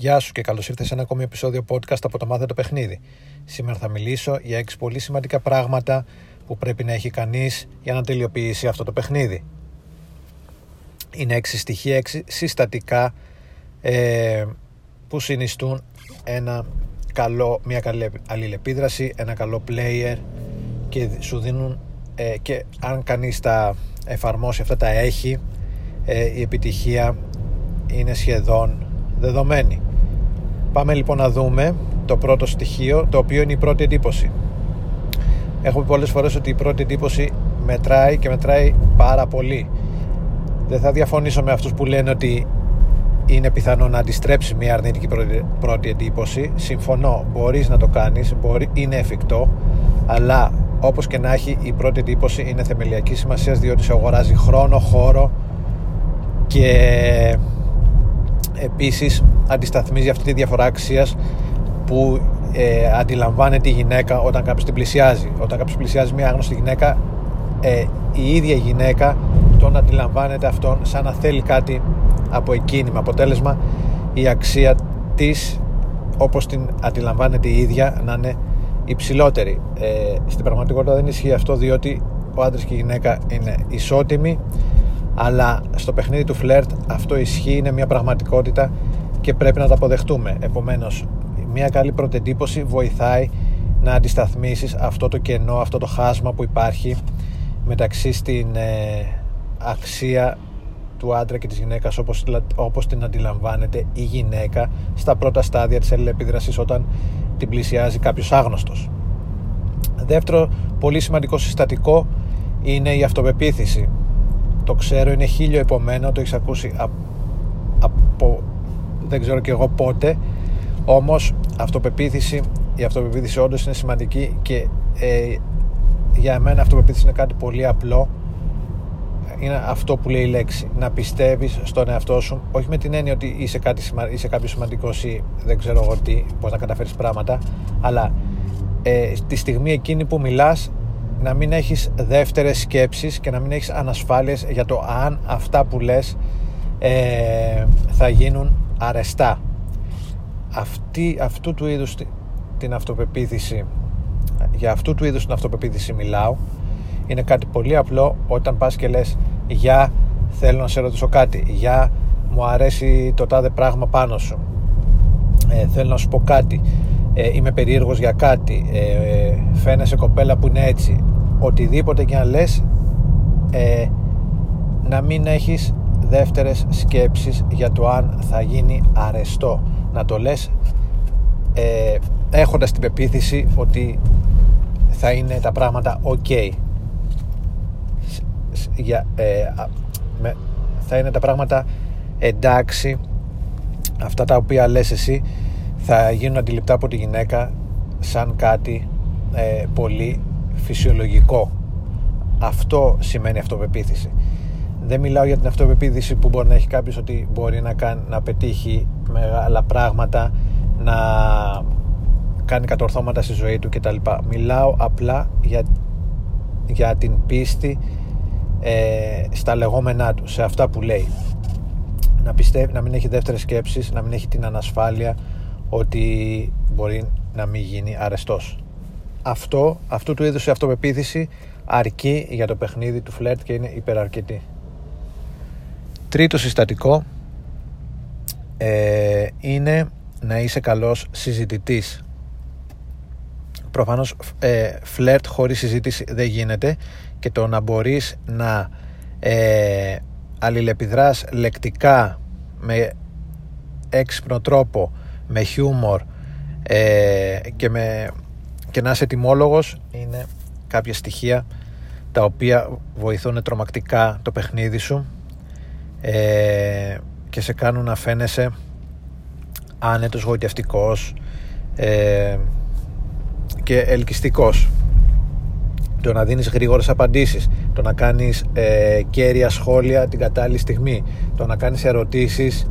Γεια σου και καλώς ήρθες σε ένα ακόμη επεισόδιο podcast από το Μάθε το Παιχνίδι. Σήμερα θα μιλήσω για έξι πολύ σημαντικά πράγματα που πρέπει να έχει κανείς για να τελειοποιήσει αυτό το παιχνίδι. Είναι έξι στοιχεία, έξι συστατικά ε, που συνιστούν ένα καλό, μια καλή αλληλεπίδραση, ένα καλό player και σου δίνουν ε, και αν κανείς τα εφαρμόσει αυτά τα έχει ε, η επιτυχία είναι σχεδόν δεδομένη. Πάμε λοιπόν να δούμε το πρώτο στοιχείο το οποίο είναι η πρώτη εντύπωση. Έχω πει πολλές φορές ότι η πρώτη εντύπωση μετράει και μετράει πάρα πολύ. Δεν θα διαφωνήσω με αυτούς που λένε ότι είναι πιθανό να αντιστρέψει μια αρνητική πρώτη εντύπωση. Συμφωνώ, μπορείς να το κάνεις, μπορεί, είναι εφικτό, αλλά όπως και να έχει η πρώτη εντύπωση είναι θεμελιακή σημασία διότι σε αγοράζει χρόνο, χώρο και επίσης αντισταθμίζει αυτή τη διαφορά αξίας που ε, αντιλαμβάνεται η γυναίκα όταν κάποιος την πλησιάζει. Όταν κάποιος πλησιάζει μια άγνωστη γυναίκα ε, η ίδια γυναίκα τον αντιλαμβάνεται αυτόν σαν να θέλει κάτι από εκείνη. Με αποτέλεσμα η αξία της όπως την αντιλαμβάνεται η ίδια να είναι υψηλότερη. Ε, στην πραγματικότητα δεν ισχύει αυτό διότι ο άντρας και η γυναίκα είναι ισότιμοι αλλά στο παιχνίδι του φλερτ αυτό ισχύει, είναι μια πραγματικότητα και πρέπει να τα αποδεχτούμε επομένως μια καλή πρωτεντύπωση βοηθάει να αντισταθμίσεις αυτό το κενό, αυτό το χάσμα που υπάρχει μεταξύ στην ε, αξία του άντρα και της γυναίκας όπως, όπως την αντιλαμβάνεται η γυναίκα στα πρώτα στάδια της αλληλεπίδρασης όταν την πλησιάζει κάποιος άγνωστος. Δεύτερο πολύ σημαντικό συστατικό είναι η αυτοπεποίθηση. Το ξέρω, είναι χίλιο επομένο, το έχεις ακούσει από δεν ξέρω και εγώ πότε, όμως αυτοπεποίθηση, η αυτοπεποίθηση όντως είναι σημαντική και ε, για μένα αυτοπεποίθηση είναι κάτι πολύ απλό. Είναι αυτό που λέει η λέξη να πιστεύεις στον εαυτό σου. Όχι με την έννοια ότι είσαι, κάτι, είσαι κάποιος σημαντικός ή δεν ξέρω εγώ τι πώς να καταφέρεις πράγματα αλλά ε, τη στιγμή εκείνη που μιλάς να μην έχεις δεύτερες σκέψεις και να μην έχεις ανασφάλειες για το αν αυτά που λες ε, θα γίνουν αρεστά. Αυτή, αυτού του είδους την αυτοπεποίθηση για αυτού του είδους την αυτοπεποίθηση μιλάω. Είναι κάτι πολύ απλό όταν πας και λες για θέλω να σε ρωτήσω κάτι. Για μου αρέσει το τάδε πράγμα πάνω σου. Ε, θέλω να σου πω κάτι. Ε, είμαι περίεργος για κάτι. Ε, φαίνεσαι κοπέλα που είναι έτσι οτιδήποτε και να λες ε, να μην έχεις δεύτερες σκέψεις για το αν θα γίνει αρεστό. Να το λες ε, έχοντας την πεποίθηση ότι θα είναι τα πράγματα ok. Για, ε, με, θα είναι τα πράγματα εντάξει. Αυτά τα οποία λες εσύ θα γίνουν αντιληπτά από τη γυναίκα σαν κάτι ε, πολύ φυσιολογικό αυτό σημαίνει αυτοπεποίθηση δεν μιλάω για την αυτοπεποίθηση που μπορεί να έχει κάποιος ότι μπορεί να, κάνει, να πετύχει μεγάλα πράγματα να κάνει κατορθώματα στη ζωή του κτλ. Μιλάω απλά για, για την πίστη ε, στα λεγόμενά του, σε αυτά που λέει. Να πιστεύει, να μην έχει δεύτερες σκέψεις, να μην έχει την ανασφάλεια ότι μπορεί να μην γίνει αρεστός. Αυτό, αυτού του είδους η αυτοπεποίθηση αρκεί για το παιχνίδι του φλερτ και είναι υπεραρκετή. Τρίτο συστατικό ε, είναι να είσαι καλός συζητητής. Προφανώς ε, φλερτ χωρίς συζήτηση δεν γίνεται και το να μπορείς να ε, αλληλεπιδράς λεκτικά με έξυπνο τρόπο, με χιούμορ ε, και, με, και να είσαι τιμόλογος είναι κάποια στοιχεία τα οποία βοηθούν τρομακτικά το παιχνίδι σου ε, και σε κάνουν να φαίνεσαι άνετος, γοητευτικός ε, και ελκυστικός. Το να δίνεις γρήγορες απαντήσεις το να κάνεις ε, κέρια σχόλια την κατάλληλη στιγμή το να κάνεις ερωτήσεις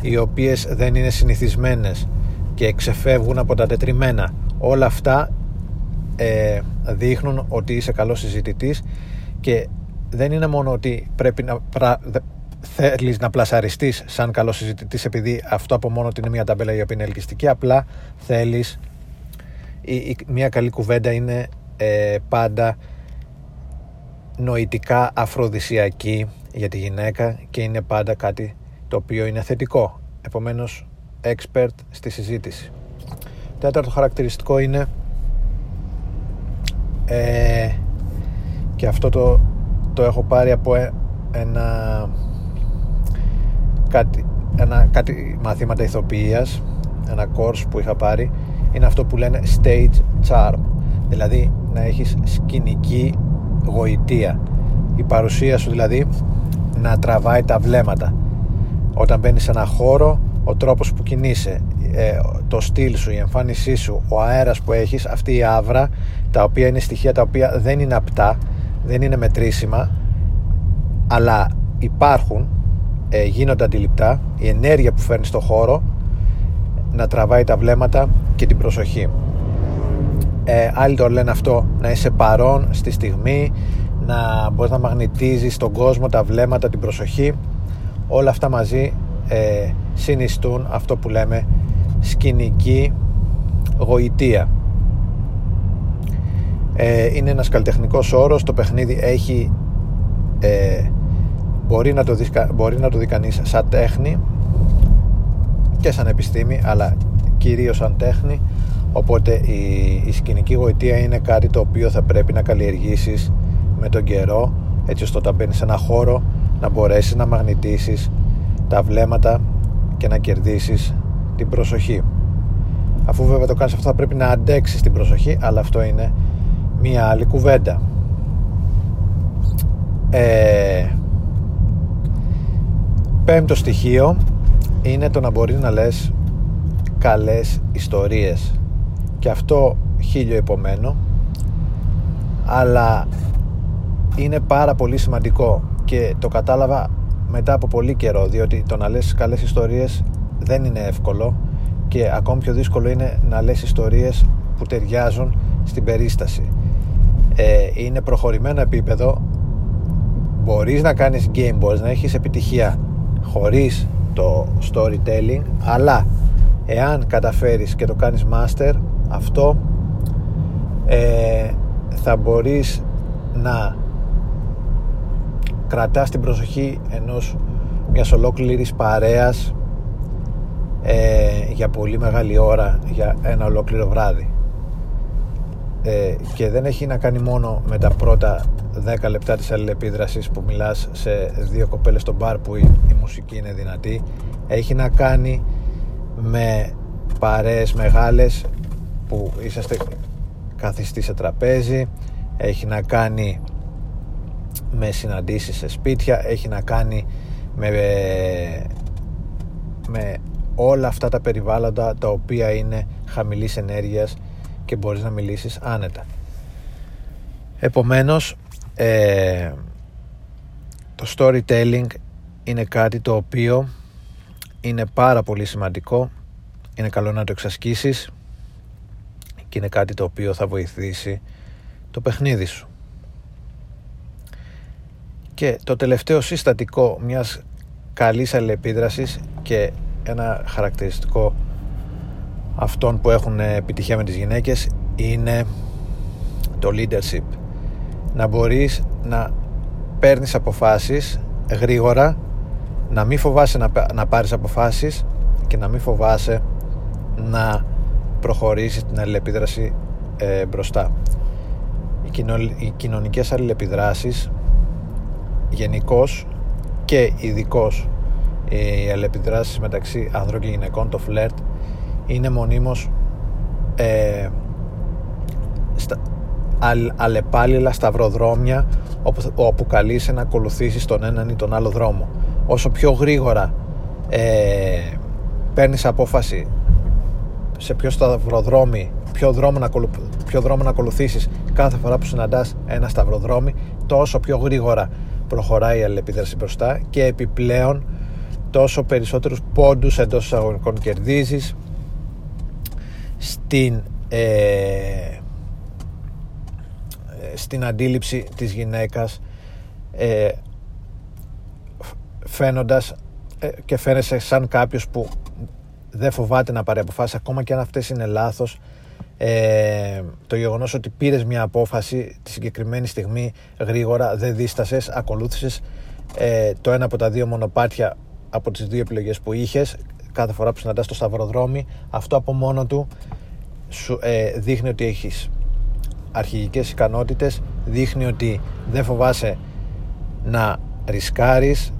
οι οποίες δεν είναι συνηθισμένες και ξεφεύγουν από τα τετριμένα όλα αυτά ε, δείχνουν ότι είσαι καλός συζητητής και δεν είναι μόνο ότι πρέπει να, θέλεις να πλασαριστείς σαν καλός συζητητής επειδή αυτό από μόνο είναι μια ταμπέλα η οποία είναι ελκυστική απλά θέλεις η, μια καλή κουβέντα είναι ε, πάντα νοητικά αφροδισιακή για τη γυναίκα και είναι πάντα κάτι το οποίο είναι θετικό. Επομένως expert στη συζήτηση τέταρτο χαρακτηριστικό είναι ε, και αυτό το, το έχω πάρει από ε, ένα κάτι, ένα, κάτι μαθήματα ηθοποιίας ένα course που είχα πάρει είναι αυτό που λένε stage charm. Δηλαδή να έχεις σκηνική γοητεία. Η παρουσία σου δηλαδή να τραβάει τα βλέμματα. Όταν μπαίνεις σε ένα χώρο ο τρόπος που κινείσαι ε, το στυλ σου, η εμφάνισή σου ο αέρας που έχεις αυτή η άβρα τα οποία είναι στοιχεία τα οποία δεν είναι απτά δεν είναι μετρήσιμα αλλά υπάρχουν ε, γίνονται αντιληπτά η ενέργεια που φέρνει στο χώρο να τραβάει τα βλέμματα και την προσοχή. Ε, άλλοι το λένε αυτό να είσαι παρόν στη στιγμή να μπορείς να μαγνητίζεις τον κόσμο τα βλέμματα, την προσοχή. Όλα αυτά μαζί ε, συνιστούν αυτό που λέμε σκηνική γοητεία. Ε, είναι ένας καλλιτεχνικός όρος το παιχνίδι έχει ε, μπορεί, να το δεις, μπορεί να το δει κανείς σαν τέχνη και σαν επιστήμη αλλά κυρίως σαν τέχνη. Οπότε η, η σκηνική γοητεία είναι κάτι το οποίο θα πρέπει να καλλιεργήσεις με τον καιρό έτσι ώστε όταν μπαίνεις σε ένα χώρο να μπορέσεις να μαγνητήσεις τα βλέμματα και να κερδίσεις την προσοχή. Αφού βέβαια το κάνεις αυτό θα πρέπει να αντέξεις την προσοχή αλλά αυτό είναι μία άλλη κουβέντα. Ε, πέμπτο στοιχείο είναι το να μπορεί να λες καλές ιστορίες. Και αυτό χίλιο επομένο αλλά είναι πάρα πολύ σημαντικό. Και το κατάλαβα μετά από πολύ καιρό διότι το να λες καλές ιστορίες δεν είναι εύκολο και ακόμη πιο δύσκολο είναι να λες ιστορίες που ταιριάζουν στην περίσταση. Ε, είναι προχωρημένο επίπεδο. Μπορείς να κάνεις game, μπορείς να έχεις επιτυχία χωρίς το storytelling αλλά εάν καταφέρεις και το κάνεις master αυτό ε, θα μπορείς να κρατάς την προσοχή ενός μιας ολόκληρης παρέας ε, για πολύ μεγάλη ώρα για ένα ολόκληρο βράδυ. Ε, και δεν έχει να κάνει μόνο με τα πρώτα 10 λεπτά της αλληλεπίδρασης που μιλάς σε δύο κοπέλες στο μπαρ που η, η μουσική είναι δυνατή. Έχει να κάνει με παρέες μεγάλες που είσαστε καθιστοί σε τραπέζι. Έχει να κάνει με συναντήσεις σε σπίτια. Έχει να κάνει με, με όλα αυτά τα περιβάλλοντα τα οποία είναι χαμηλής ενέργειας και μπορείς να μιλήσεις άνετα. Επομένως ε, το storytelling είναι κάτι το οποίο είναι πάρα πολύ σημαντικό. Είναι καλό να το εξασκήσεις και είναι κάτι το οποίο θα βοηθήσει το παιχνίδι σου. Και το τελευταίο συστατικό μιας καλής αλληλεπίδρασης και ένα χαρακτηριστικό αυτών που έχουν επιτυχία με τις γυναίκες είναι το leadership. Να μπορείς να παίρνεις αποφάσεις γρήγορα να μην φοβάσαι να, να πάρεις αποφάσεις και να μην φοβάσαι να προχωρήσεις την αλληλεπίδραση ε, μπροστά. Οι, κοινο, οι κοινωνικές αλληλεπιδράσεις γενικώς και ειδικώς οι αλληλεπιδράσεις μεταξύ ανδρών και γυναικών το φλερτ είναι μονίμως ε, στα, αλ, αλλεπάλληλα σταυροδρόμια όπου, όπου καλείσαι να ακολουθήσεις τον έναν ή τον άλλο δρόμο. Όσο πιο γρήγορα ε, παίρνεις απόφαση σε ποιο σταυροδρόμι ποιο δρόμο, να, ποιο δρόμο να ακολουθήσεις κάθε φορά που συναντάς ένα σταυροδρόμι τόσο πιο γρήγορα προχωράει η αλληλεπίδραση μπροστά και επιπλέον τόσο περισσότερους πόντους εντός εισαγωγικών κερδίζεις. Στην ε, στην αντίληψη της γυναίκας ε, φαίνοντας ε, και φαίνεσαι σαν κάποιος που δεν φοβάται να πάρει αποφάσεις ακόμα και αν αυτές είναι λάθος ε, το γεγονός ότι πήρες μια απόφαση τη συγκεκριμένη στιγμή γρήγορα δεν δίστασες, ακολούθησες ε, το ένα από τα δύο μονοπάτια από τις δύο επιλογές που είχες κάθε φορά που συναντάς το σταυροδρόμι αυτό από μόνο του σου, ε, δείχνει ότι έχεις αρχηγικές ικανότητες δείχνει ότι δεν φοβάσαι να ρισκάρεις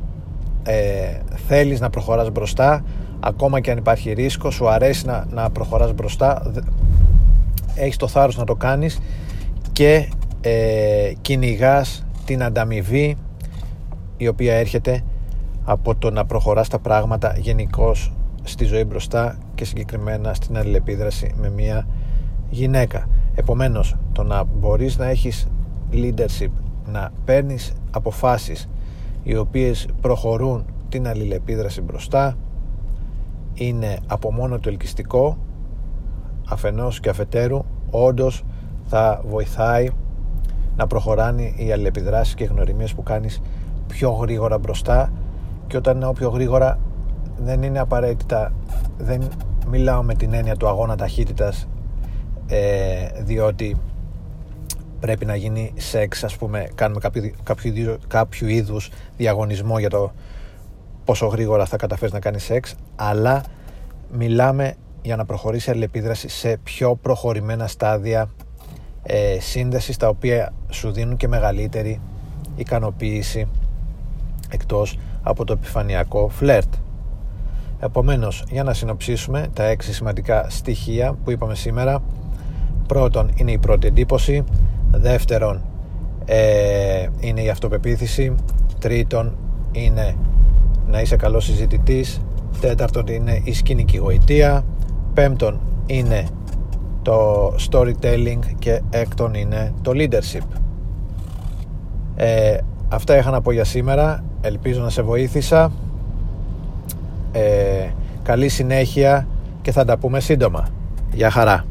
ε, θέλεις να προχωράς μπροστά ακόμα και αν υπάρχει ρίσκο σου αρέσει να, να προχωράς μπροστά έχεις το θάρρος να το κάνεις και ε, κυνηγάς την ανταμοιβή η οποία έρχεται από το να προχωράς τα πράγματα γενικώς στη ζωή μπροστά και συγκεκριμένα στην αλληλεπίδραση με μια γυναίκα. Επομένως, το να μπορείς να έχεις leadership, να παίρνεις αποφάσεις οι οποίες προχωρούν την αλληλεπίδραση μπροστά είναι από μόνο το ελκυστικό αφενός και αφετέρου όντως θα βοηθάει να προχωράνε οι αλληλεπιδράσεις και οι γνωριμίες που κάνεις πιο γρήγορα μπροστά και όταν είναι πιο γρήγορα δεν είναι απαραίτητα δεν μιλάω με την έννοια του αγώνα ταχύτητας ε, διότι πρέπει να γίνει σεξ ας πούμε κάνουμε κάποιο, κάποιο, κάποιο είδους διαγωνισμό για το πόσο γρήγορα θα καταφέρεις να κάνεις σεξ αλλά μιλάμε για να προχωρήσει η αλληλεπίδραση σε πιο προχωρημένα στάδια ε, σύνδεσης τα οποία σου δίνουν και μεγαλύτερη ικανοποίηση εκτός από το επιφανειακό φλερτ. Επομένως, για να συνοψίσουμε τα έξι σημαντικά στοιχεία που είπαμε σήμερα. Πρώτον είναι η πρώτη εντύπωση. Δεύτερον ε, είναι η αυτοπεποίθηση. Τρίτον είναι να είσαι καλός συζητητής. Τέταρτον είναι η σκηνική γοητεία. Πέμπτον είναι το storytelling. Και έκτον είναι το leadership. Ε, αυτά είχα να πω για σήμερα ελπίζω να σε βοήθησα. Ε, καλή συνέχεια και θα τα πούμε σύντομα. Γεια χαρά